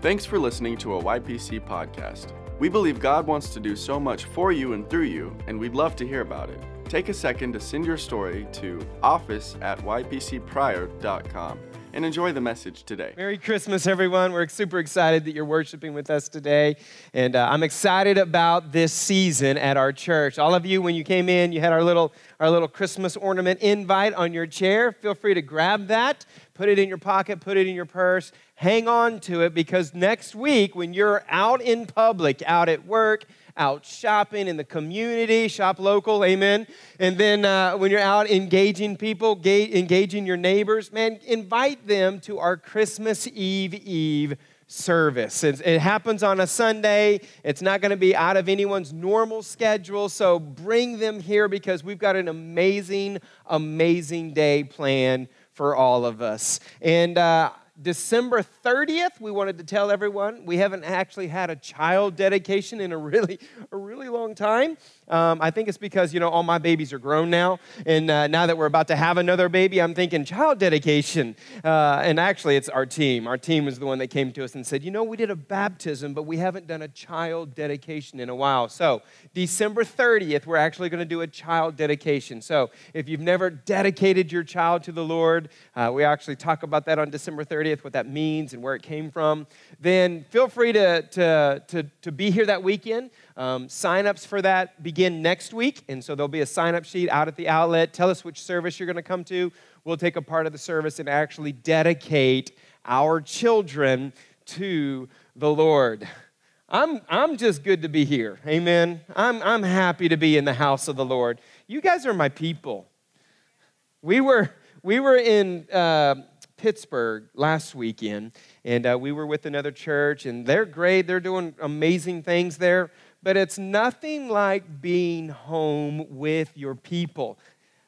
Thanks for listening to a YPC podcast. We believe God wants to do so much for you and through you, and we'd love to hear about it. Take a second to send your story to office at ypcpryor.com and enjoy the message today. Merry Christmas, everyone. We're super excited that you're worshiping with us today. And uh, I'm excited about this season at our church. All of you, when you came in, you had our little, our little Christmas ornament invite on your chair. Feel free to grab that, put it in your pocket, put it in your purse, hang on to it because next week, when you're out in public, out at work, out shopping in the community, shop local, amen. And then uh, when you're out engaging people, ga- engaging your neighbors, man, invite them to our Christmas Eve Eve service. It, it happens on a Sunday. It's not going to be out of anyone's normal schedule. So bring them here because we've got an amazing, amazing day planned for all of us. And uh, December 30th, we wanted to tell everyone we haven't actually had a child dedication in a really, a really long time. Um, I think it's because, you know, all my babies are grown now. And uh, now that we're about to have another baby, I'm thinking child dedication. Uh, and actually, it's our team. Our team was the one that came to us and said, you know, we did a baptism, but we haven't done a child dedication in a while. So, December 30th, we're actually going to do a child dedication. So, if you've never dedicated your child to the Lord, uh, we actually talk about that on December 30th, what that means and where it came from. Then feel free to, to, to, to be here that weekend. Um, sign-ups for that begin next week, and so there'll be a sign-up sheet out at the outlet. Tell us which service you're going to come to. We'll take a part of the service and actually dedicate our children to the Lord. I'm, I'm just good to be here. Amen. I'm, I'm happy to be in the house of the Lord. You guys are my people. We were, we were in uh, Pittsburgh last weekend, and uh, we were with another church, and they're great. They're doing amazing things there but it's nothing like being home with your people.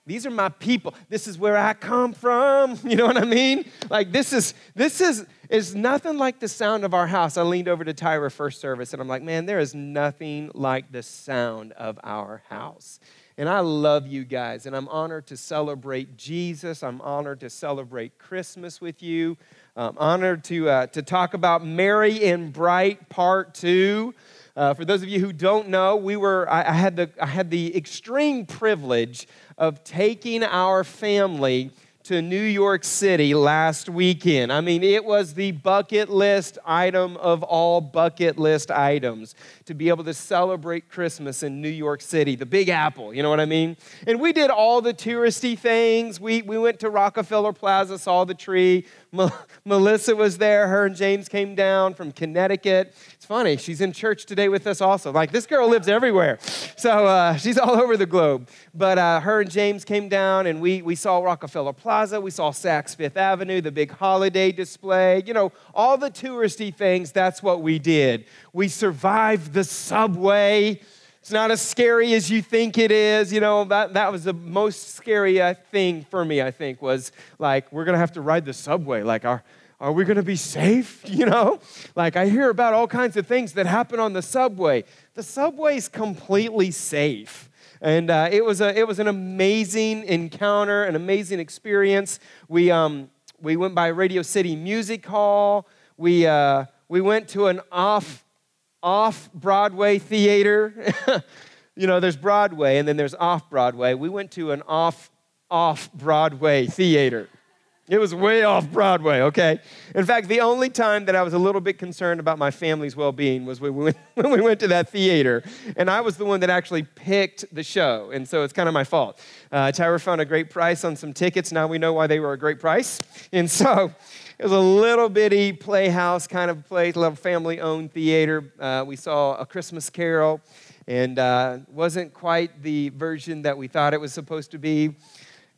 These are my people. This is where I come from. You know what I mean? Like this is this is is nothing like the sound of our house. I leaned over to Tyra first service and I'm like, man, there is nothing like the sound of our house. And I love you guys, and I'm honored to celebrate Jesus. I'm honored to celebrate Christmas with you. I'm honored to, uh, to talk about Merry and Bright Part 2. Uh, for those of you who don't know, we were, I, I, had the, I had the extreme privilege of taking our family to New York City last weekend. I mean, it was the bucket list item of all bucket list items to be able to celebrate Christmas in New York City, the Big Apple, you know what I mean? And we did all the touristy things. We, we went to Rockefeller Plaza, saw the tree. Melissa was there. Her and James came down from Connecticut. It's funny, she's in church today with us also. Like, this girl lives everywhere. So uh, she's all over the globe. But uh, her and James came down, and we, we saw Rockefeller Plaza. We saw Saks Fifth Avenue, the big holiday display. You know, all the touristy things, that's what we did. We survived the subway. It's not as scary as you think it is. You know, that, that was the most scary uh, thing for me, I think, was like, we're going to have to ride the subway. Like, are, are we going to be safe? You know? Like, I hear about all kinds of things that happen on the subway. The subway's completely safe. And uh, it, was a, it was an amazing encounter, an amazing experience. We, um, we went by Radio City Music Hall. We, uh, we went to an off off Broadway theater. you know, there's Broadway and then there's off Broadway. We went to an off off Broadway theater. It was way off Broadway, okay? In fact, the only time that I was a little bit concerned about my family's well being was when we, went, when we went to that theater. And I was the one that actually picked the show. And so it's kind of my fault. Uh, Tyra found a great price on some tickets. Now we know why they were a great price. And so it was a little bitty playhouse kind of place, a little family owned theater. Uh, we saw A Christmas Carol, and uh, wasn't quite the version that we thought it was supposed to be.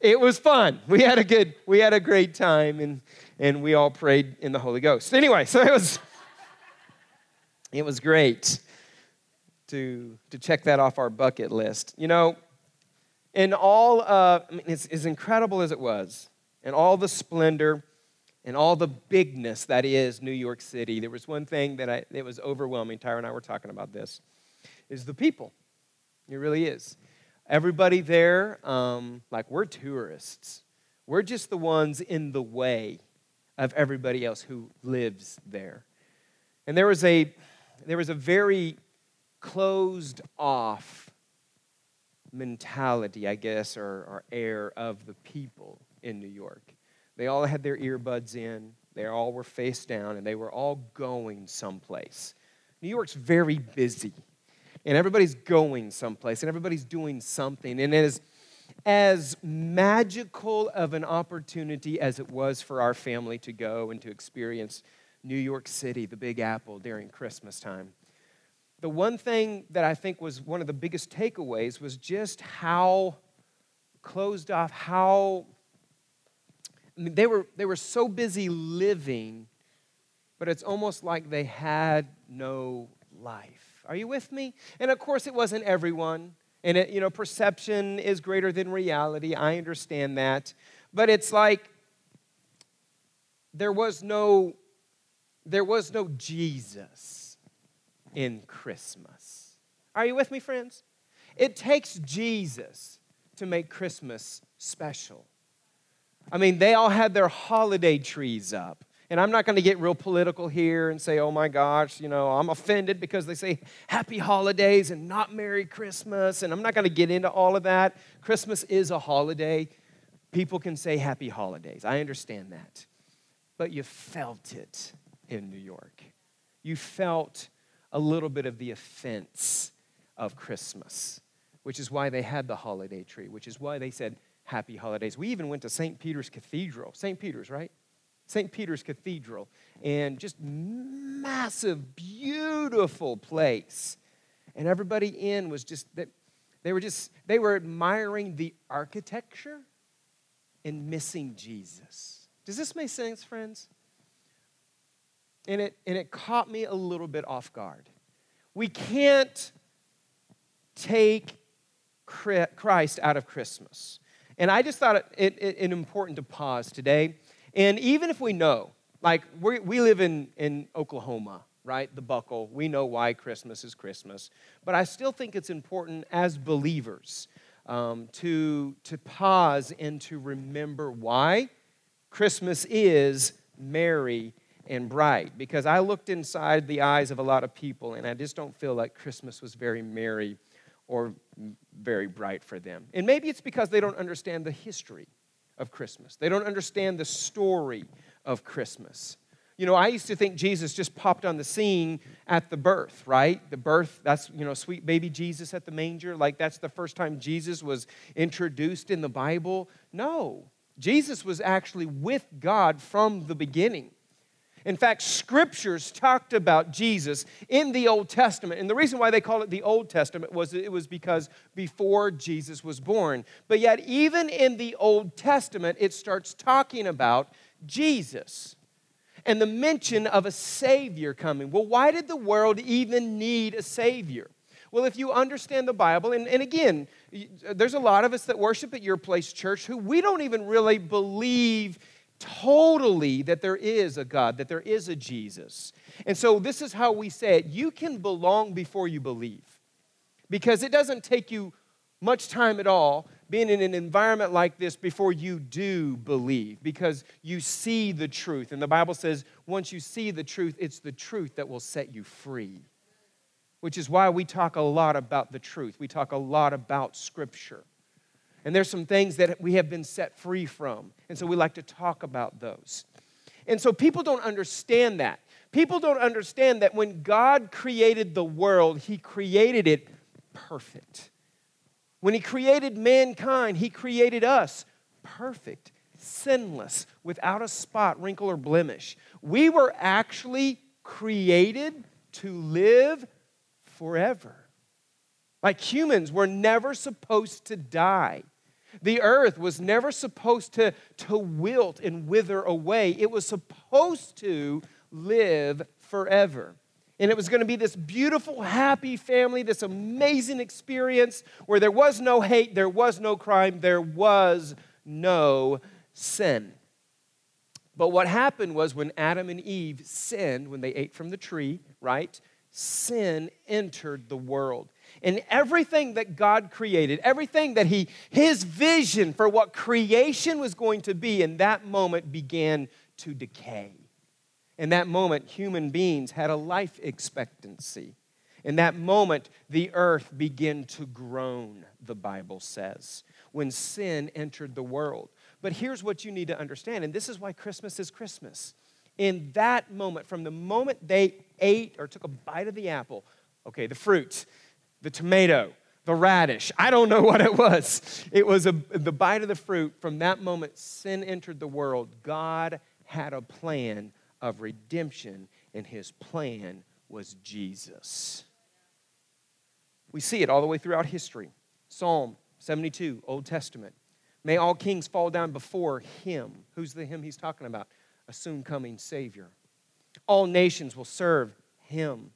It was fun. We had a good, we had a great time, and, and we all prayed in the Holy Ghost. Anyway, so it was, it was great to, to check that off our bucket list. You know, in all, uh, I mean, it's, as incredible as it was, and all the splendor, and all the bigness that is New York City, there was one thing that I, it was overwhelming. Tyra and I were talking about this, is the people. It really is. Everybody there, um, like we're tourists. We're just the ones in the way of everybody else who lives there. And there was a, there was a very closed off mentality, I guess, or, or air of the people in New York. They all had their earbuds in, they all were face down, and they were all going someplace. New York's very busy, and everybody's going someplace, and everybody's doing something. And as, as magical of an opportunity as it was for our family to go and to experience New York City, the Big Apple, during Christmas time, the one thing that I think was one of the biggest takeaways was just how closed off, how I mean, they were, they were so busy living, but it's almost like they had no life. Are you with me? And of course, it wasn't everyone. And it, you know, perception is greater than reality. I understand that. But it's like there was no there was no Jesus in Christmas. Are you with me, friends? It takes Jesus to make Christmas special. I mean, they all had their holiday trees up. And I'm not going to get real political here and say, oh my gosh, you know, I'm offended because they say happy holidays and not Merry Christmas. And I'm not going to get into all of that. Christmas is a holiday. People can say happy holidays. I understand that. But you felt it in New York. You felt a little bit of the offense of Christmas, which is why they had the holiday tree, which is why they said, happy holidays. We even went to St. Peter's Cathedral. St. Peter's, right? St. Peter's Cathedral. And just massive, beautiful place. And everybody in was just, they were just, they were admiring the architecture and missing Jesus. Does this make sense, friends? And it, and it caught me a little bit off guard. We can't take Christ out of Christmas. And I just thought it, it, it, important to pause today. And even if we know, like we live in, in Oklahoma, right? The buckle. We know why Christmas is Christmas. But I still think it's important as believers um, to, to pause and to remember why Christmas is merry and bright. Because I looked inside the eyes of a lot of people, and I just don't feel like Christmas was very merry or very bright for them. And maybe it's because they don't understand the history of Christmas, they don't understand the story of Christmas. You know, I used to think Jesus just popped on the scene at the birth, right? The birth, that's, you know, sweet baby Jesus at the manger. Like, that's the first time Jesus was introduced in the Bible. No, Jesus was actually with God from the beginning. In fact, scriptures talked about Jesus in the Old Testament. And the reason why they call it the Old Testament was it was because before Jesus was born. But yet, even in the Old Testament, it starts talking about Jesus and the mention of a Savior coming. Well, why did the world even need a Savior? Well, if you understand the Bible, and, and again, there's a lot of us that worship at your place church who we don't even really believe totally that there is a God, that there is a Jesus. And so this is how we say it you can belong before you believe. Because it doesn't take you much time at all being in an environment like this before you do believe, because you see the truth. And the Bible says once you see the truth, it's the truth that will set you free. Which is why we talk a lot about the truth. We talk a lot about Scripture. And there's some things that we have been set free from. And so we like to talk about those. And so people don't understand that. People don't understand that when God created the world, He created it perfect. When He created mankind, He created us perfect, sinless, without a spot, wrinkle, or blemish. We were actually created to live forever. Like humans, we're never supposed to die. The earth was never supposed to, to wilt and wither away, it was supposed to live forever. And it was going to be this beautiful, happy family, this amazing experience where there was no hate, there was no crime, there was no sin. But what happened was when Adam and Eve sinned, when they ate from the tree, right? Sin entered the world. And everything that God created, everything that He, His vision for what creation was going to be in that moment began to decay. In that moment, human beings had a life expectancy. In that moment, the earth began to groan, the Bible says, when sin entered the world. But here's what you need to understand, and this is why Christmas is Christmas. In that moment, from the moment they ate or took a bite of the apple, okay, the fruit, the tomato, the radish, I don't know what it was. It was a, the bite of the fruit. From that moment, sin entered the world. God had a plan of redemption, and his plan was Jesus. We see it all the way throughout history. Psalm 72, Old Testament. May all kings fall down before him. Who's the him he's talking about? A soon coming Savior. All nations will serve him.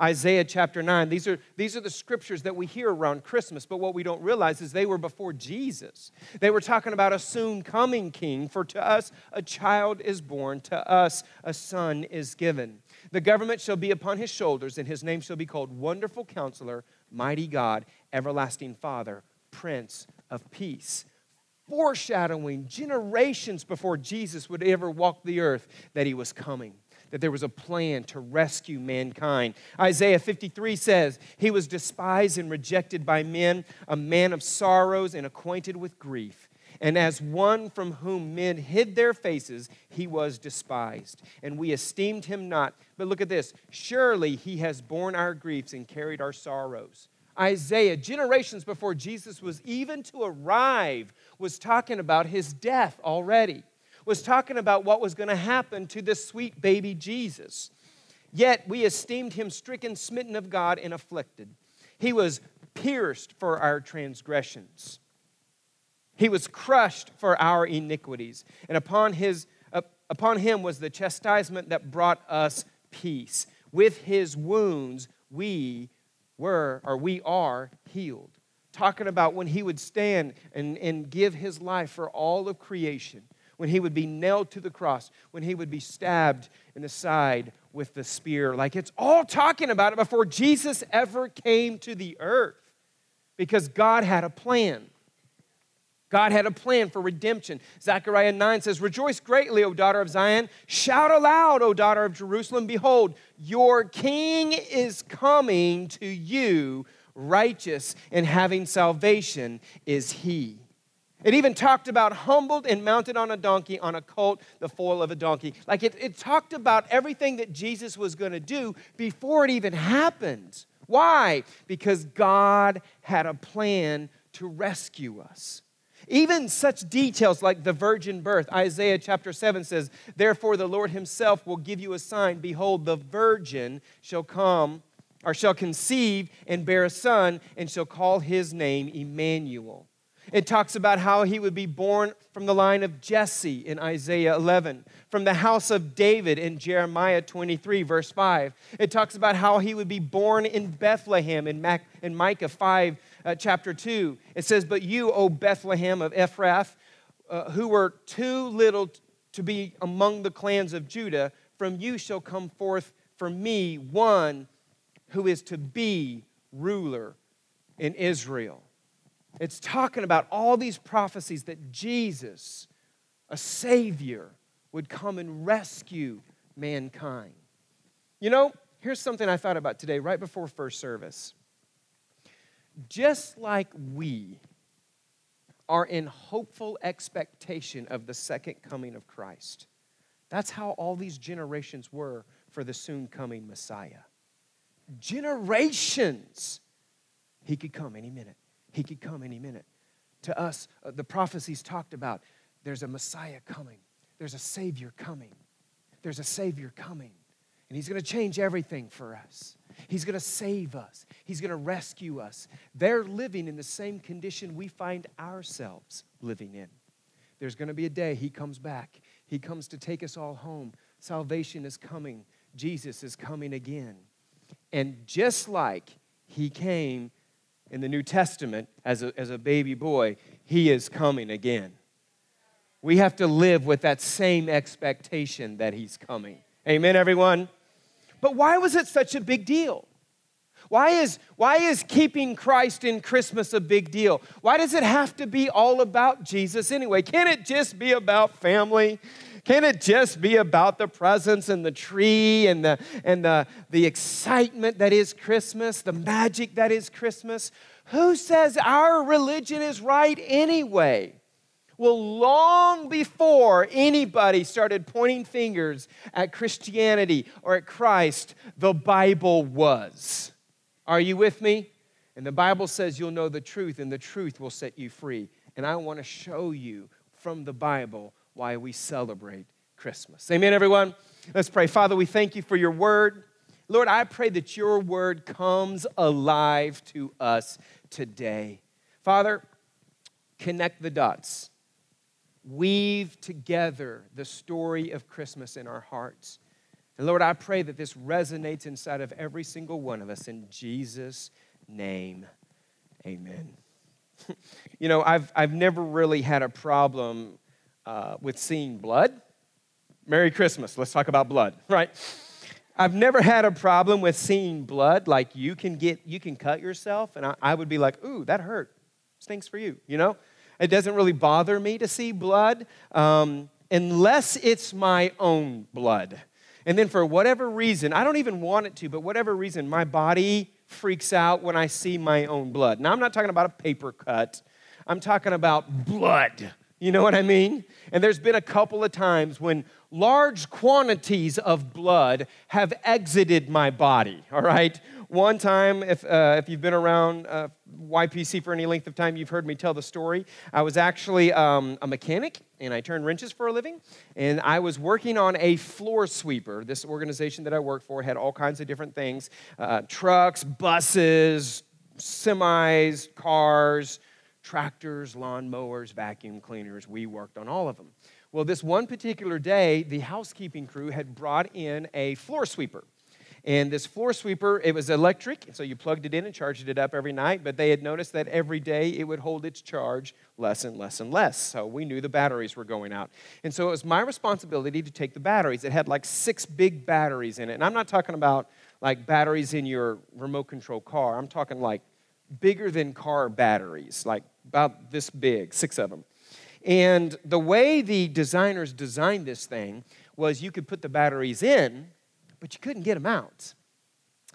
Isaiah chapter 9. These are, these are the scriptures that we hear around Christmas, but what we don't realize is they were before Jesus. They were talking about a soon coming king, for to us a child is born, to us a son is given. The government shall be upon his shoulders, and his name shall be called Wonderful Counselor, Mighty God, Everlasting Father, Prince of Peace. Foreshadowing generations before Jesus would ever walk the earth that he was coming that there was a plan to rescue mankind. Isaiah 53 says, He was despised and rejected by men, a man of sorrows and acquainted with grief. And as one from whom men hid their faces, he was despised. And we esteemed him not. But look at this surely he has borne our griefs and carried our sorrows. Isaiah, generations before Jesus was even to arrive, was talking about his death already was talking about what was going to happen to this sweet baby Jesus. Yet we esteemed him stricken, smitten of God, and afflicted. He was pierced for our transgressions. He was crushed for our iniquities. And upon, his, upon him was the chastisement that brought us peace. With his wounds, we were, or we are, healed. Talking about when he would stand and, and give his life for all of creation when he would be nailed to the cross, when he would be stabbed in the side with the spear. Like it's all talking about it before Jesus ever came to the earth because God had a plan. God had a plan for redemption. Zechariah 9 says, Rejoice greatly, O daughter of Zion. Shout aloud, O daughter of Jerusalem. Behold, your king is coming to you, righteous and having salvation is he. It even talked about humbled and mounted on a donkey, on a colt, the foal of a donkey. Like it, it talked about everything that Jesus was going to do before it even happened. Why? Because God had a plan to rescue us. Even such details like the virgin birth, Isaiah chapter 7 says, Therefore the Lord himself will give you a sign. Behold, the virgin shall come, or shall conceive and bear a son, and shall call his name Emmanuel. It talks about how he would be born from the line of Jesse in Isaiah 11, from the house of David in Jeremiah 23, verse 5. It talks about how he would be born in Bethlehem in, Mac, in Micah 5, uh, chapter 2. It says, But you, O Bethlehem of Ephrath, uh, who were too little to be among the clans of Judah, from you shall come forth for me one who is to be ruler in Israel. It's talking about all these prophecies that Jesus, a Savior, would come and rescue mankind. You know, here's something I thought about today, right before first service. Just like we are in hopeful expectation of the second coming of Christ, that's how all these generations were for the soon coming Messiah. Generations. He could come any minute. He could come any minute. To us, uh, the prophecies talked about there's a Messiah coming, there's a Savior coming, there's a Savior coming. And He's going to change everything for us. He's going to save us. He's going to rescue us. They're living in the same condition we find ourselves living in. There's going to be a day He comes back. He comes to take us all home. Salvation is coming. Jesus is coming again. And just like He came in the New Testament as a, as a baby boy, he is coming again. We have to live with that same expectation that he's coming. Amen, everyone? But why was it such a big deal? Why is, why is keeping Christ in Christmas a big deal? Why does it have to be all about Jesus anyway? Can it just be about family? Can it just be about the presents and the tree and the, and the, the excitement that is Christmas, the magic that is Christmas? Who says our religion is right anyway? Well, long before anybody started pointing fingers at Christianity or at Christ, the Bible was. Are you with me? And the Bible says you'll know the truth, and the truth will set you free. And I want to show you from the Bible why we celebrate Christmas. Amen, everyone? Let's pray. Father, we thank you for your word. Lord, I pray that your word comes alive to us today. Father, connect the dots. Weave together the story of Christmas in our hearts. And Lord, I pray that this resonates inside of every single one of us in Jesus' name. Amen. you know, I've, I've never really had a problem uh, with seeing blood. Merry Christmas. Let's talk about blood, right? I've never had a problem with seeing blood. Like you can get, you can cut yourself, and I, I would be like, ooh, that hurt. Stinks for you, you know? It doesn't really bother me to see blood um, unless it's my own blood. And then for whatever reason, I don't even want it to, but whatever reason, my body freaks out when I see my own blood. Now, I'm not talking about a paper cut, I'm talking about blood. You know what I mean? And there's been a couple of times when large quantities of blood have exited my body, all right? One time, if, uh, if you've been around uh, YPC for any length of time, you've heard me tell the story. I was actually um, a mechanic and I turned wrenches for a living. And I was working on a floor sweeper. This organization that I worked for had all kinds of different things uh, trucks, buses, semis, cars, tractors, lawn mowers, vacuum cleaners. We worked on all of them. Well, this one particular day, the housekeeping crew had brought in a floor sweeper. And this floor sweeper, it was electric, so you plugged it in and charged it up every night, but they had noticed that every day it would hold its charge less and less and less. So we knew the batteries were going out. And so it was my responsibility to take the batteries. It had like six big batteries in it. And I'm not talking about like batteries in your remote control car, I'm talking like bigger than car batteries, like about this big, six of them. And the way the designers designed this thing was you could put the batteries in but you couldn't get them out.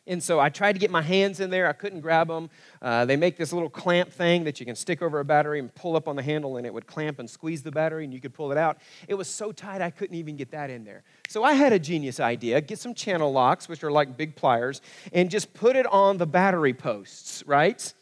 And so I tried to get my hands in there. I couldn't grab them. Uh, they make this little clamp thing that you can stick over a battery and pull up on the handle, and it would clamp and squeeze the battery, and you could pull it out. It was so tight, I couldn't even get that in there. So I had a genius idea get some channel locks, which are like big pliers, and just put it on the battery posts, right?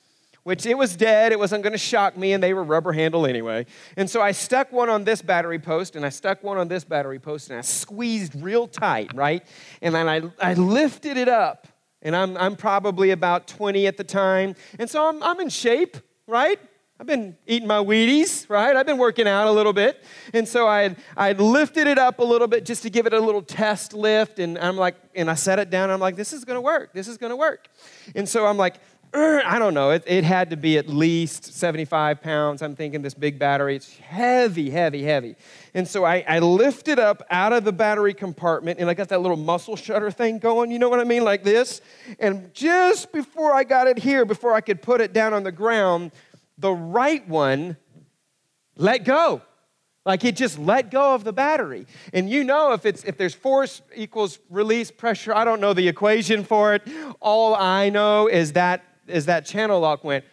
which it was dead. It wasn't going to shock me, and they were rubber handle anyway. And so I stuck one on this battery post, and I stuck one on this battery post, and I squeezed real tight, right? And then I, I lifted it up, and I'm, I'm probably about 20 at the time. And so I'm, I'm in shape, right? I've been eating my Wheaties, right? I've been working out a little bit. And so I I lifted it up a little bit just to give it a little test lift. And I'm like, and I set it down. I'm like, this is going to work. This is going to work. And so I'm like, I don't know, it, it had to be at least 75 pounds. I'm thinking this big battery, it's heavy, heavy, heavy. And so I, I lift it up out of the battery compartment and I got that little muscle shutter thing going, you know what I mean, like this. And just before I got it here, before I could put it down on the ground, the right one let go. Like it just let go of the battery. And you know if it's if there's force equals release pressure, I don't know the equation for it. All I know is that as that channel lock went,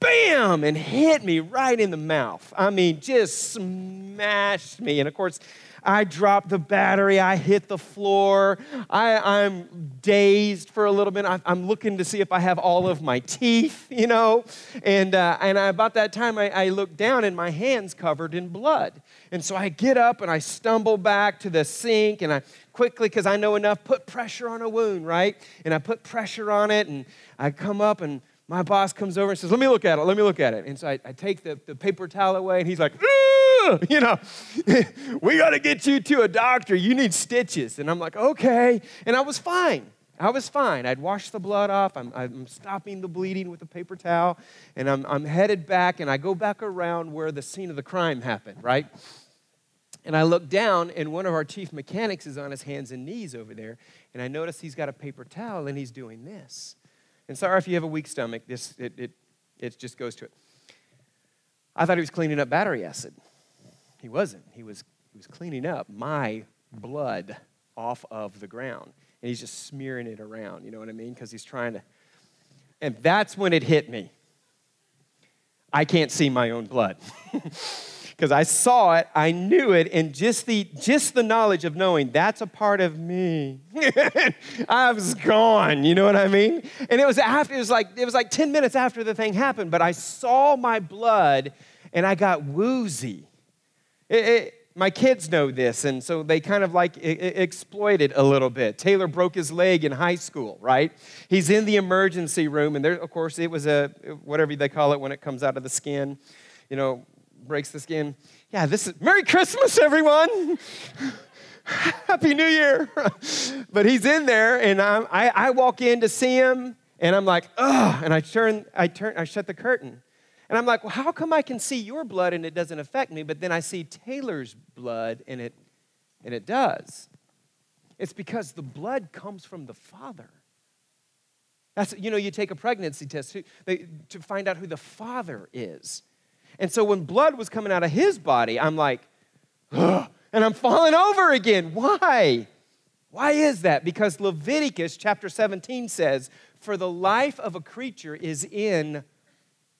bam, and hit me right in the mouth. I mean, just smashed me. And of course, I dropped the battery. I hit the floor. I, am dazed for a little bit. I, am looking to see if I have all of my teeth, you know. And, uh, and I, about that time, I, I look down and my hand's covered in blood. And so I get up and I stumble back to the sink and I quickly, because I know enough, put pressure on a wound, right? And I put pressure on it and I come up and my boss comes over and says, Let me look at it, let me look at it. And so I, I take the, the paper towel away and he's like, you know, we got to get you to a doctor. You need stitches. And I'm like, okay. And I was fine. I was fine. I'd washed the blood off. I'm, I'm stopping the bleeding with a paper towel. And I'm, I'm headed back, and I go back around where the scene of the crime happened, right? And I look down, and one of our chief mechanics is on his hands and knees over there. And I notice he's got a paper towel, and he's doing this. And sorry if you have a weak stomach, this, it, it, it just goes to it. I thought he was cleaning up battery acid. He wasn't. He was he was cleaning up my blood off of the ground. And he's just smearing it around, you know what I mean? Because he's trying to. And that's when it hit me. I can't see my own blood. because I saw it, I knew it, and just the just the knowledge of knowing that's a part of me, I was gone. You know what I mean? And it was after it was like it was like ten minutes after the thing happened, but I saw my blood, and I got woozy. It, it, my kids know this, and so they kind of like exploit it a little bit. Taylor broke his leg in high school, right? He's in the emergency room, and there, of course, it was a whatever they call it when it comes out of the skin. You know, breaks the skin. Yeah, this is Merry Christmas, everyone. Happy New Year. but he's in there, and I'm, I, I walk in to see him, and I'm like, ugh, and I turn, I turn, I shut the curtain. And I'm like, well, how come I can see your blood and it doesn't affect me, but then I see Taylor's blood and it, and it does? It's because the blood comes from the Father. That's, you know, you take a pregnancy test to, to find out who the Father is. And so when blood was coming out of his body, I'm like, Ugh, and I'm falling over again. Why? Why is that? Because Leviticus chapter 17 says, For the life of a creature is in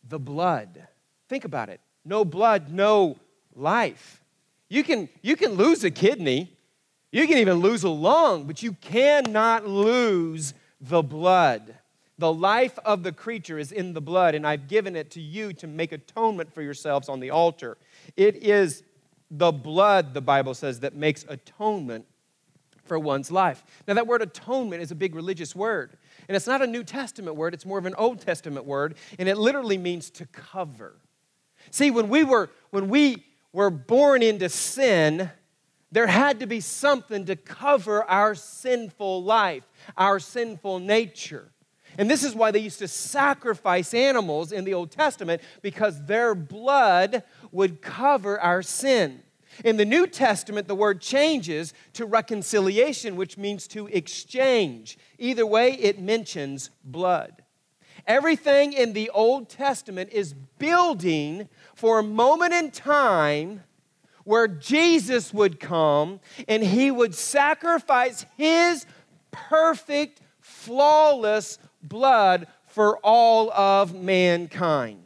the blood. Think about it. No blood, no life. You can, you can lose a kidney, you can even lose a lung, but you cannot lose the blood. The life of the creature is in the blood, and I've given it to you to make atonement for yourselves on the altar. It is the blood, the Bible says, that makes atonement for one's life. Now, that word atonement is a big religious word. And it's not a New Testament word, it's more of an Old Testament word, and it literally means to cover. See, when we were, when we were born into sin, there had to be something to cover our sinful life, our sinful nature. And this is why they used to sacrifice animals in the Old Testament because their blood would cover our sin. In the New Testament, the word changes to reconciliation, which means to exchange. Either way, it mentions blood. Everything in the Old Testament is building for a moment in time where Jesus would come and he would sacrifice his perfect, flawless blood for all of mankind.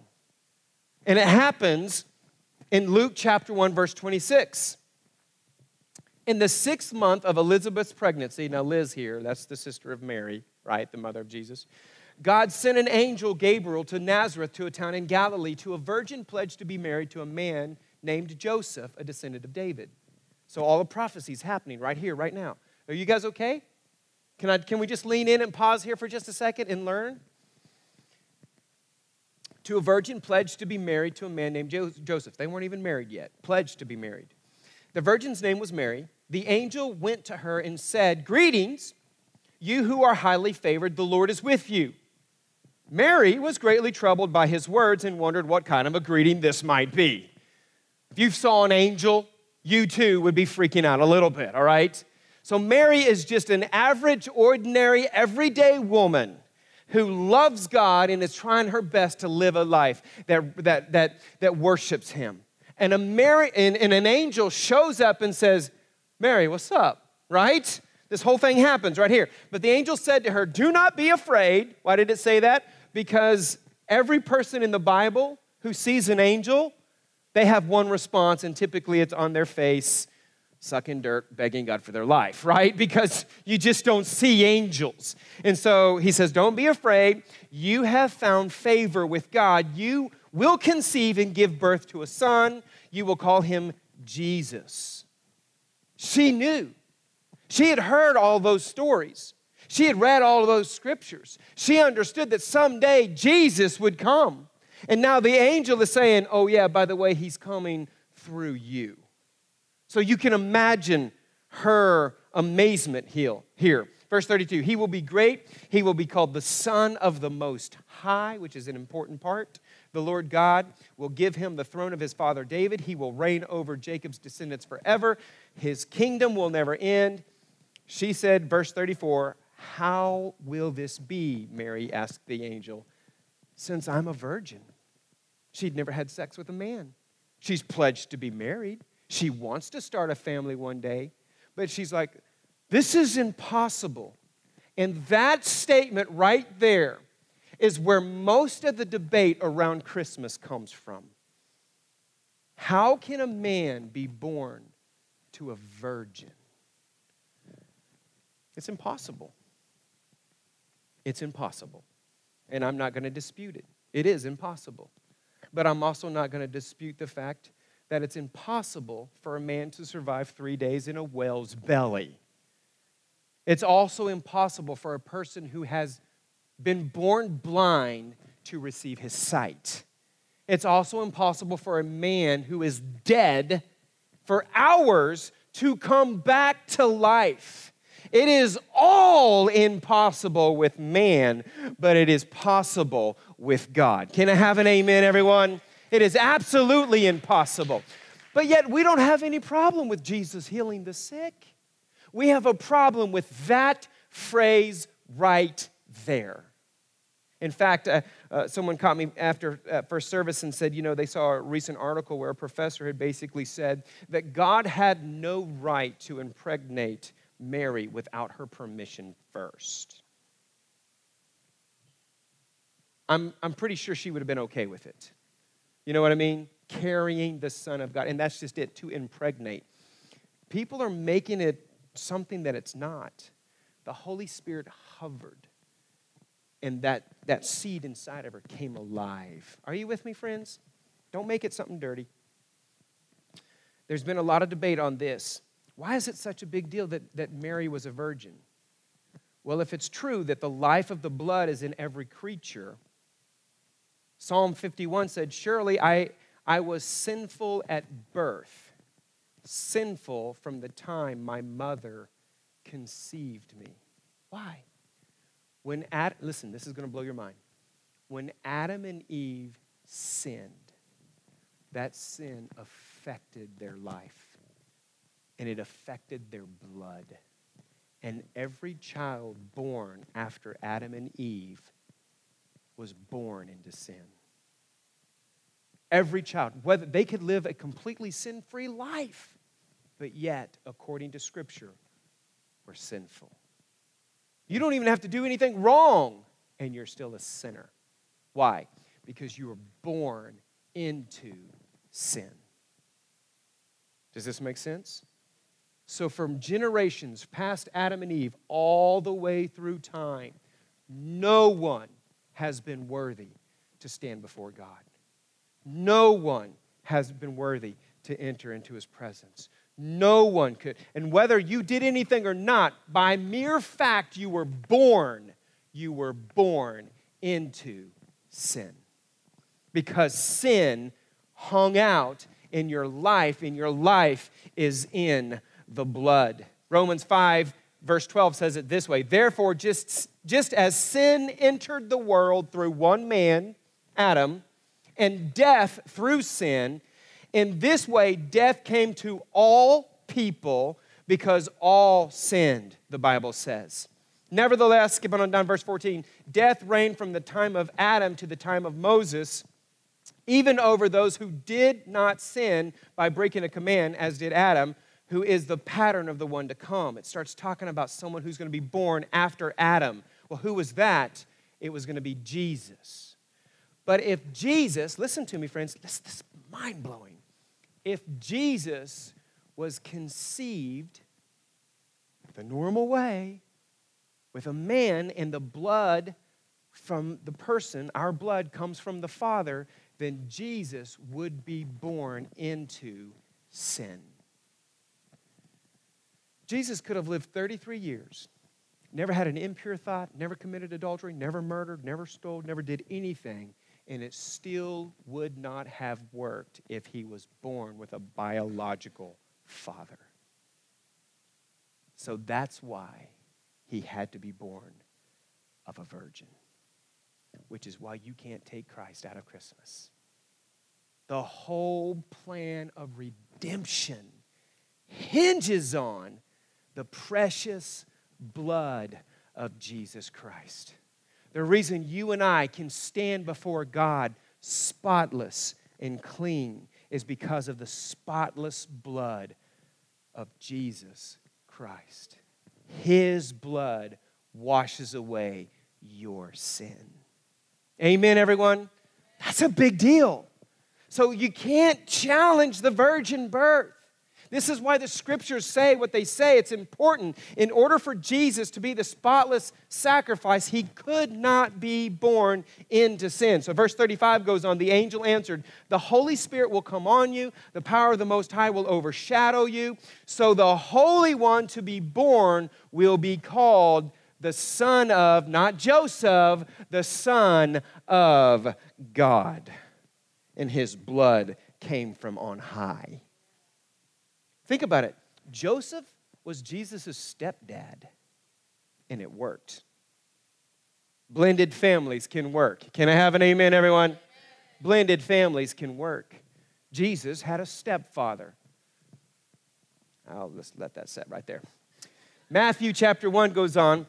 And it happens in Luke chapter 1, verse 26. In the sixth month of Elizabeth's pregnancy, now Liz here, that's the sister of Mary, right, the mother of Jesus, God sent an angel, Gabriel, to Nazareth, to a town in Galilee, to a virgin pledged to be married to a man named Joseph, a descendant of David. So all the prophecies happening right here, right now. Are you guys okay? Can, I, can we just lean in and pause here for just a second and learn? To a virgin pledged to be married to a man named Joseph. They weren't even married yet, pledged to be married. The virgin's name was Mary. The angel went to her and said, Greetings, you who are highly favored, the Lord is with you. Mary was greatly troubled by his words and wondered what kind of a greeting this might be. If you saw an angel, you too would be freaking out a little bit, all right? So, Mary is just an average, ordinary, everyday woman who loves God and is trying her best to live a life that, that, that, that worships Him. And, a Mary, and, and an angel shows up and says, Mary, what's up? Right? This whole thing happens right here. But the angel said to her, Do not be afraid. Why did it say that? Because every person in the Bible who sees an angel, they have one response, and typically it's on their face sucking dirt, begging God for their life, right? Because you just don't see angels. And so he says, Don't be afraid. You have found favor with God. You will conceive and give birth to a son. You will call him Jesus. She knew. She had heard all those stories. She had read all of those scriptures. She understood that someday Jesus would come. And now the angel is saying, Oh, yeah, by the way, he's coming through you. So you can imagine her amazement here. Verse 32 He will be great. He will be called the Son of the Most High, which is an important part. The Lord God will give him the throne of his father David. He will reign over Jacob's descendants forever. His kingdom will never end. She said, verse 34, How will this be? Mary asked the angel, since I'm a virgin. She'd never had sex with a man. She's pledged to be married. She wants to start a family one day, but she's like, this is impossible. And that statement right there is where most of the debate around Christmas comes from. How can a man be born to a virgin? It's impossible. It's impossible. And I'm not going to dispute it. It is impossible. But I'm also not going to dispute the fact that it's impossible for a man to survive three days in a whale's belly. It's also impossible for a person who has been born blind to receive his sight. It's also impossible for a man who is dead for hours to come back to life. It is all impossible with man, but it is possible with God. Can I have an amen, everyone? It is absolutely impossible. But yet, we don't have any problem with Jesus healing the sick. We have a problem with that phrase right there. In fact, uh, uh, someone caught me after uh, first service and said, you know, they saw a recent article where a professor had basically said that God had no right to impregnate Mary without her permission first. I'm, I'm pretty sure she would have been okay with it. You know what I mean? Carrying the Son of God. And that's just it, to impregnate. People are making it something that it's not. The Holy Spirit hovered, and that, that seed inside of her came alive. Are you with me, friends? Don't make it something dirty. There's been a lot of debate on this. Why is it such a big deal that, that Mary was a virgin? Well, if it's true that the life of the blood is in every creature, Psalm 51 said, Surely I, I was sinful at birth sinful from the time my mother conceived me. Why? When Ad, listen, this is going to blow your mind. When Adam and Eve sinned, that sin affected their life and it affected their blood. And every child born after Adam and Eve was born into sin. Every child, whether they could live a completely sin free life, but yet, according to Scripture, we're sinful. You don't even have to do anything wrong, and you're still a sinner. Why? Because you were born into sin. Does this make sense? So, from generations past Adam and Eve all the way through time, no one has been worthy to stand before God. No one has been worthy to enter into his presence. No one could. And whether you did anything or not, by mere fact you were born, you were born into sin. Because sin hung out in your life, and your life is in the blood. Romans 5, verse 12 says it this way Therefore, just, just as sin entered the world through one man, Adam, and death through sin, in this way death came to all people because all sinned, the Bible says. Nevertheless, skipping on down verse 14, death reigned from the time of Adam to the time of Moses, even over those who did not sin by breaking a command, as did Adam, who is the pattern of the one to come. It starts talking about someone who's going to be born after Adam. Well, who was that? It was going to be Jesus. But if Jesus, listen to me, friends, this, this is mind blowing. If Jesus was conceived the normal way with a man and the blood from the person, our blood comes from the Father, then Jesus would be born into sin. Jesus could have lived 33 years, never had an impure thought, never committed adultery, never murdered, never stole, never did anything and it still would not have worked if he was born with a biological father. So that's why he had to be born of a virgin, which is why you can't take Christ out of Christmas. The whole plan of redemption hinges on the precious blood of Jesus Christ. The reason you and I can stand before God spotless and clean is because of the spotless blood of Jesus Christ. His blood washes away your sin. Amen, everyone? That's a big deal. So you can't challenge the virgin birth. This is why the scriptures say what they say. It's important. In order for Jesus to be the spotless sacrifice, he could not be born into sin. So, verse 35 goes on The angel answered, The Holy Spirit will come on you, the power of the Most High will overshadow you. So, the Holy One to be born will be called the Son of, not Joseph, the Son of God. And his blood came from on high. Think about it. Joseph was Jesus' stepdad, and it worked. Blended families can work. Can I have an amen, everyone? Blended families can work. Jesus had a stepfather. I'll just let that set right there. Matthew chapter 1 goes on.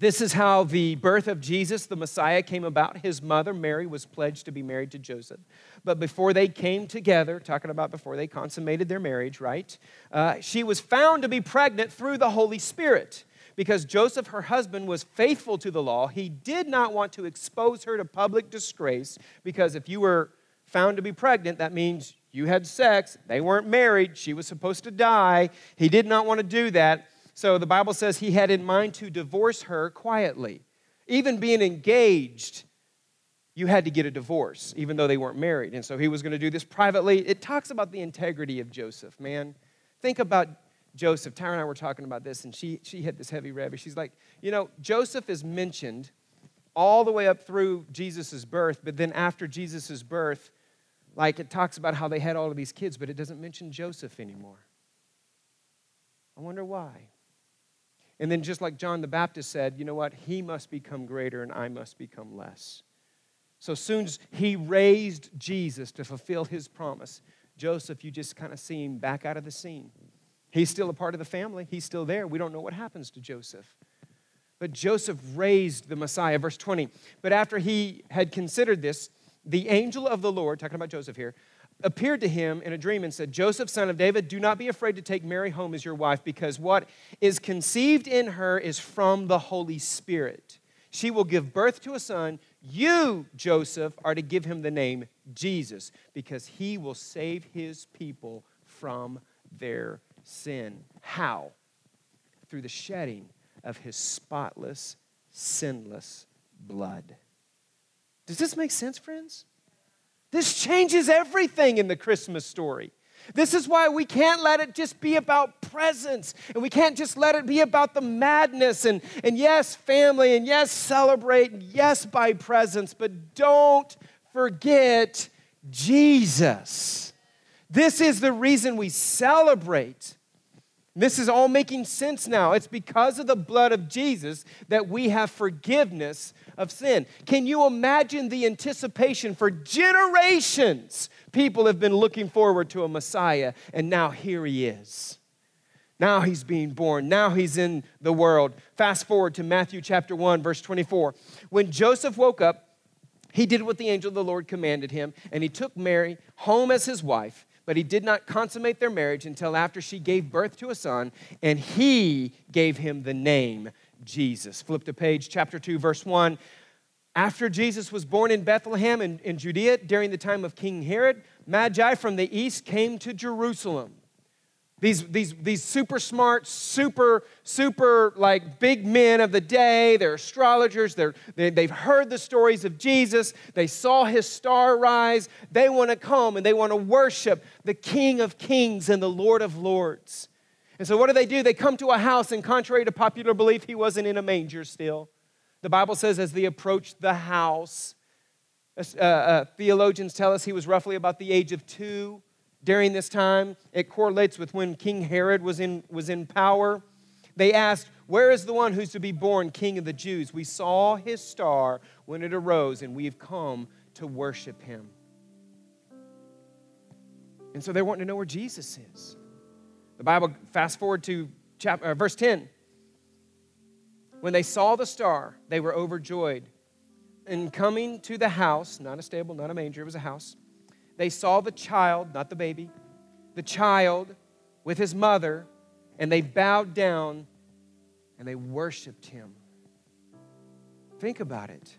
This is how the birth of Jesus, the Messiah, came about. His mother, Mary, was pledged to be married to Joseph. But before they came together, talking about before they consummated their marriage, right? Uh, she was found to be pregnant through the Holy Spirit. Because Joseph, her husband, was faithful to the law, he did not want to expose her to public disgrace. Because if you were found to be pregnant, that means you had sex, they weren't married, she was supposed to die. He did not want to do that. So the Bible says he had in mind to divorce her quietly. Even being engaged, you had to get a divorce, even though they weren't married. And so he was going to do this privately. It talks about the integrity of Joseph, man. Think about Joseph. Tara and I were talking about this, and she, she hit this heavy rabbit. She's like, you know, Joseph is mentioned all the way up through Jesus' birth, but then after Jesus' birth, like it talks about how they had all of these kids, but it doesn't mention Joseph anymore. I wonder why. And then, just like John the Baptist said, you know what? He must become greater and I must become less. So soon as he raised Jesus to fulfill his promise, Joseph, you just kind of see him back out of the scene. He's still a part of the family, he's still there. We don't know what happens to Joseph. But Joseph raised the Messiah. Verse 20. But after he had considered this, the angel of the Lord, talking about Joseph here, appeared to him in a dream and said, Joseph, son of David, do not be afraid to take Mary home as your wife, because what is conceived in her is from the Holy Spirit. She will give birth to a son. You, Joseph, are to give him the name Jesus, because he will save his people from their sin. How? Through the shedding of his spotless, sinless blood. Does this make sense, friends? This changes everything in the Christmas story. This is why we can't let it just be about presents and we can't just let it be about the madness and, and yes, family and yes, celebrate and yes, buy presents, but don't forget Jesus. This is the reason we celebrate. This is all making sense now. It's because of the blood of Jesus that we have forgiveness of sin. Can you imagine the anticipation for generations? People have been looking forward to a Messiah, and now here he is. Now he's being born. Now he's in the world. Fast forward to Matthew chapter 1, verse 24. When Joseph woke up, he did what the angel of the Lord commanded him, and he took Mary home as his wife, but he did not consummate their marriage until after she gave birth to a son, and he gave him the name Jesus. Flip to page chapter 2, verse 1. After Jesus was born in Bethlehem in, in Judea during the time of King Herod, Magi from the east came to Jerusalem. These, these, these super smart, super, super like big men of the day, they're astrologers, they're, they, they've heard the stories of Jesus, they saw his star rise, they want to come and they want to worship the King of Kings and the Lord of Lords. And so, what do they do? They come to a house, and contrary to popular belief, he wasn't in a manger still. The Bible says, as they approached the house, uh, uh, theologians tell us he was roughly about the age of two during this time. It correlates with when King Herod was in, was in power. They asked, Where is the one who's to be born king of the Jews? We saw his star when it arose, and we've come to worship him. And so they're wanting to know where Jesus is. The Bible, fast forward to chapter, uh, verse 10. When they saw the star, they were overjoyed. And coming to the house, not a stable, not a manger, it was a house, they saw the child, not the baby, the child with his mother, and they bowed down and they worshiped him. Think about it.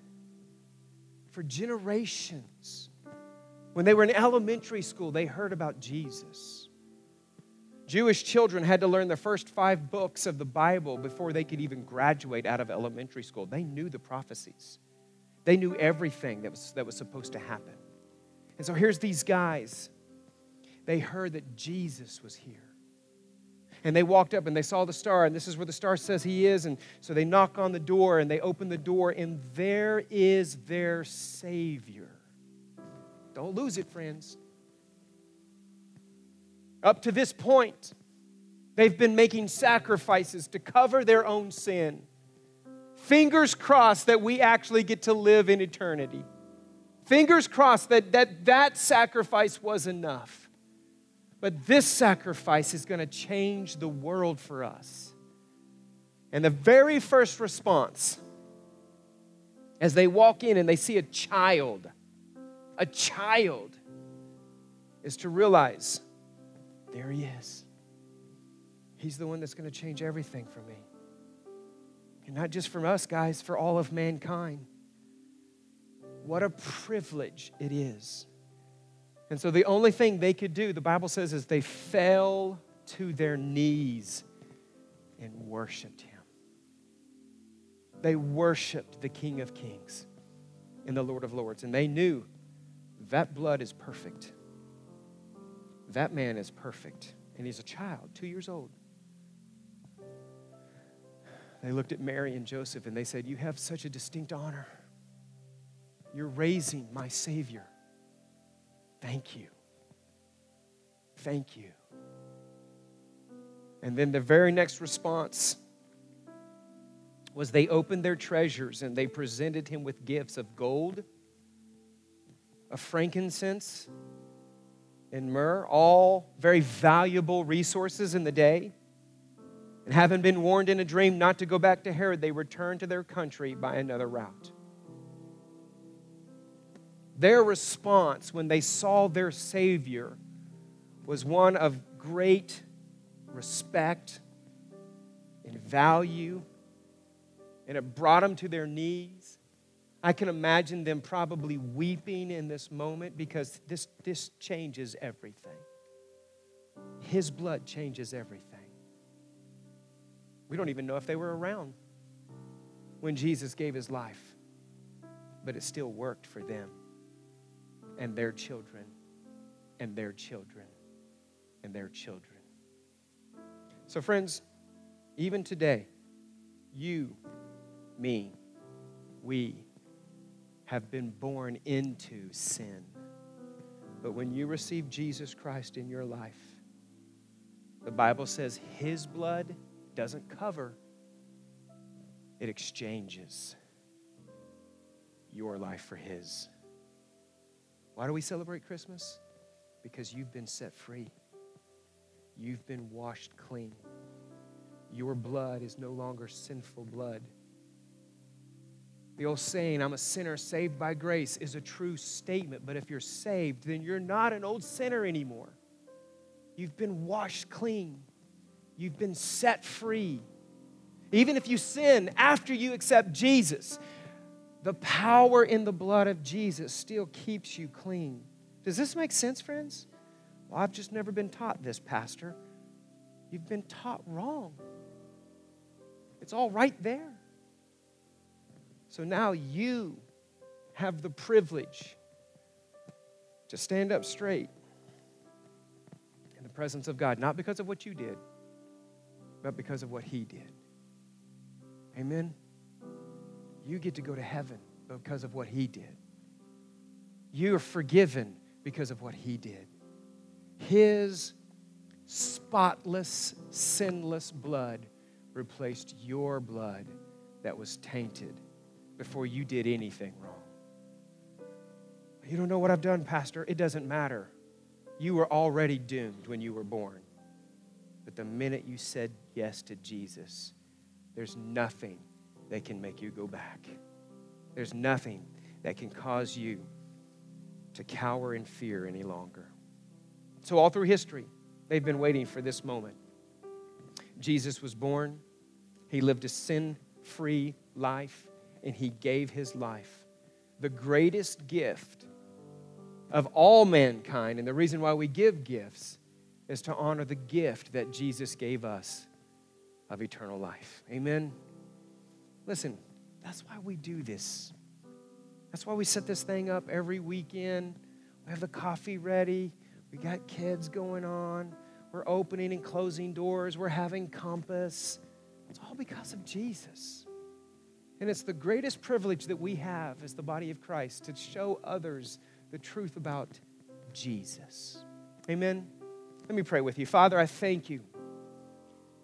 For generations, when they were in elementary school, they heard about Jesus. Jewish children had to learn the first five books of the Bible before they could even graduate out of elementary school. They knew the prophecies, they knew everything that was, that was supposed to happen. And so here's these guys. They heard that Jesus was here. And they walked up and they saw the star, and this is where the star says he is. And so they knock on the door and they open the door, and there is their Savior. Don't lose it, friends. Up to this point, they've been making sacrifices to cover their own sin. Fingers crossed that we actually get to live in eternity. Fingers crossed that that, that sacrifice was enough. But this sacrifice is going to change the world for us. And the very first response, as they walk in and they see a child, a child, is to realize there he is. He's the one that's going to change everything for me. And not just for us, guys, for all of mankind. What a privilege it is. And so the only thing they could do, the Bible says, is they fell to their knees and worshiped him. They worshiped the King of Kings and the Lord of Lords. And they knew that blood is perfect. That man is perfect. And he's a child, two years old. They looked at Mary and Joseph and they said, You have such a distinct honor. You're raising my Savior. Thank you. Thank you. And then the very next response was they opened their treasures and they presented him with gifts of gold, of frankincense, and myrrh, all very valuable resources in the day. And having been warned in a dream not to go back to Herod, they returned to their country by another route. Their response when they saw their Savior was one of great respect and value, and it brought them to their knees. I can imagine them probably weeping in this moment because this, this changes everything. His blood changes everything. We don't even know if they were around when Jesus gave his life, but it still worked for them and their children and their children and their children. So, friends, even today, you, me, we have been born into sin. But when you receive Jesus Christ in your life, the Bible says his blood doesn't cover, it exchanges your life for his. Why do we celebrate Christmas? Because you've been set free. You've been washed clean. Your blood is no longer sinful blood. The old saying, I'm a sinner saved by grace, is a true statement. But if you're saved, then you're not an old sinner anymore. You've been washed clean, you've been set free. Even if you sin after you accept Jesus, the power in the blood of Jesus still keeps you clean. Does this make sense, friends? Well, I've just never been taught this, Pastor. You've been taught wrong. It's all right there. So now you have the privilege to stand up straight in the presence of God, not because of what you did, but because of what He did. Amen. You get to go to heaven because of what He did. You are forgiven because of what He did. His spotless, sinless blood replaced your blood that was tainted before you did anything wrong. You don't know what I've done, Pastor. It doesn't matter. You were already doomed when you were born. But the minute you said yes to Jesus, there's nothing that can make you go back. There's nothing that can cause you to cower in fear any longer. So, all through history, they've been waiting for this moment. Jesus was born, he lived a sin free life, and he gave his life. The greatest gift of all mankind, and the reason why we give gifts is to honor the gift that Jesus gave us of eternal life. Amen. Listen, that's why we do this. That's why we set this thing up every weekend. We have the coffee ready. We got kids going on. We're opening and closing doors. We're having compass. It's all because of Jesus. And it's the greatest privilege that we have as the body of Christ to show others the truth about Jesus. Amen. Let me pray with you. Father, I thank you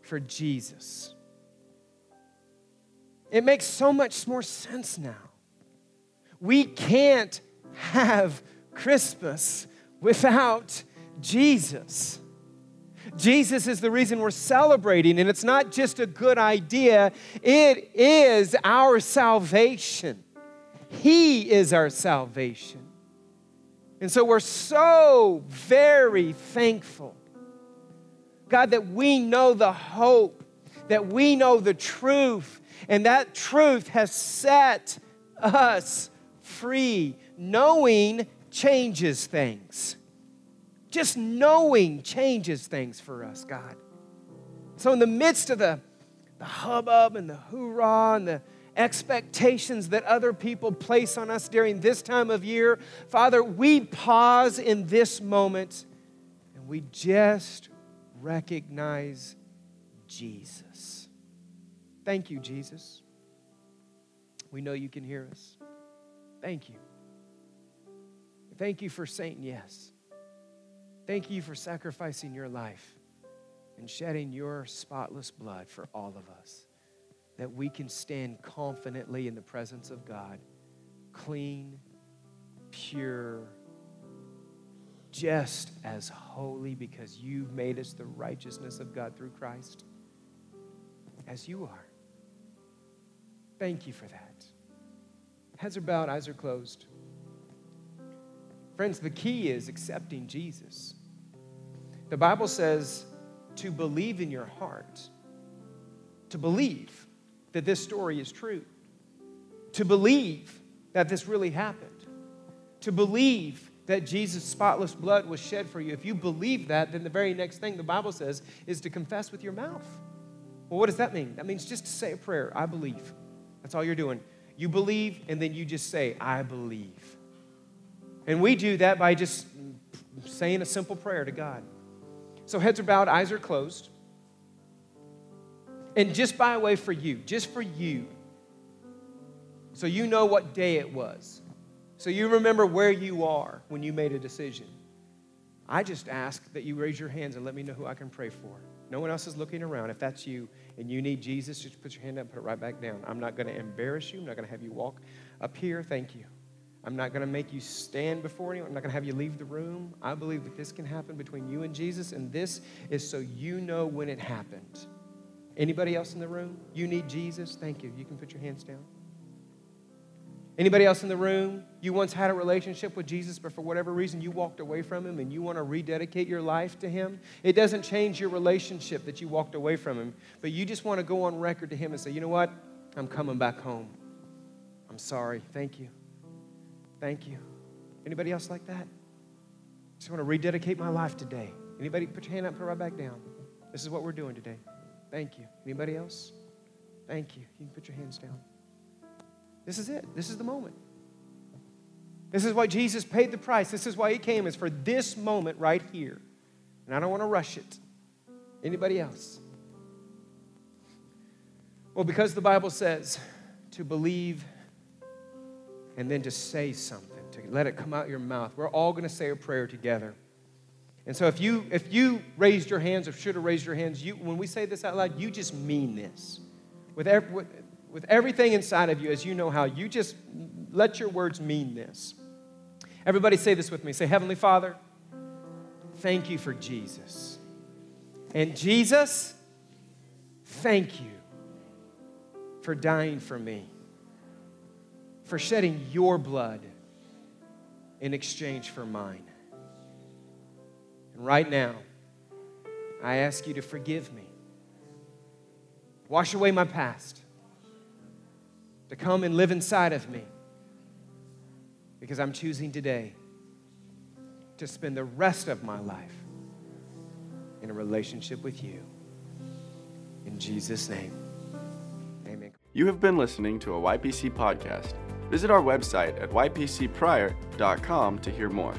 for Jesus. It makes so much more sense now. We can't have Christmas without Jesus. Jesus is the reason we're celebrating, and it's not just a good idea, it is our salvation. He is our salvation. And so we're so very thankful, God, that we know the hope, that we know the truth, and that truth has set us free. Knowing changes things. Just knowing changes things for us, God. So, in the midst of the, the hubbub and the hoorah and the expectations that other people place on us during this time of year, Father, we pause in this moment and we just recognize Jesus. Thank you, Jesus. We know you can hear us. Thank you. Thank you for saying yes. Thank you for sacrificing your life and shedding your spotless blood for all of us, that we can stand confidently in the presence of God, clean, pure, just as holy because you've made us the righteousness of God through Christ, as you are. Thank you for that. Heads are bowed, eyes are closed. Friends, the key is accepting Jesus. The Bible says to believe in your heart, to believe that this story is true, to believe that this really happened, to believe that Jesus' spotless blood was shed for you. If you believe that, then the very next thing the Bible says is to confess with your mouth. Well, what does that mean? That means just to say a prayer I believe. That's all you're doing. You believe, and then you just say, I believe. And we do that by just saying a simple prayer to God. So heads are bowed, eyes are closed. And just by way for you, just for you, so you know what day it was, so you remember where you are when you made a decision. I just ask that you raise your hands and let me know who I can pray for. No one else is looking around. If that's you and you need Jesus, just put your hand up and put it right back down. I'm not going to embarrass you. I'm not going to have you walk up here. Thank you. I'm not going to make you stand before anyone. I'm not going to have you leave the room. I believe that this can happen between you and Jesus, and this is so you know when it happened. Anybody else in the room? You need Jesus? Thank you. You can put your hands down. Anybody else in the room? You once had a relationship with Jesus, but for whatever reason you walked away from him and you want to rededicate your life to him? It doesn't change your relationship that you walked away from him, but you just want to go on record to him and say, you know what? I'm coming back home. I'm sorry. Thank you. Thank you. Anybody else like that? I just want to rededicate my life today. Anybody put your hand up, put it right back down. This is what we're doing today. Thank you. Anybody else? Thank you. You can put your hands down. This is it. This is the moment. This is why Jesus paid the price. This is why he came, is for this moment right here. And I don't want to rush it. Anybody else? Well, because the Bible says to believe and then just say something, to let it come out your mouth. We're all going to say a prayer together. And so if you if you raised your hands or should have raised your hands, you when we say this out loud, you just mean this. With, every, with, with everything inside of you, as you know how, you just let your words mean this. Everybody say this with me. Say, Heavenly Father, thank you for Jesus. And Jesus, thank you for dying for me for shedding your blood in exchange for mine. And right now, I ask you to forgive me, wash away my past, to come and live inside of me, because I'm choosing today to spend the rest of my life in a relationship with you. In Jesus' name, amen. You have been listening to a YPC podcast. Visit our website at ypcpryor.com to hear more.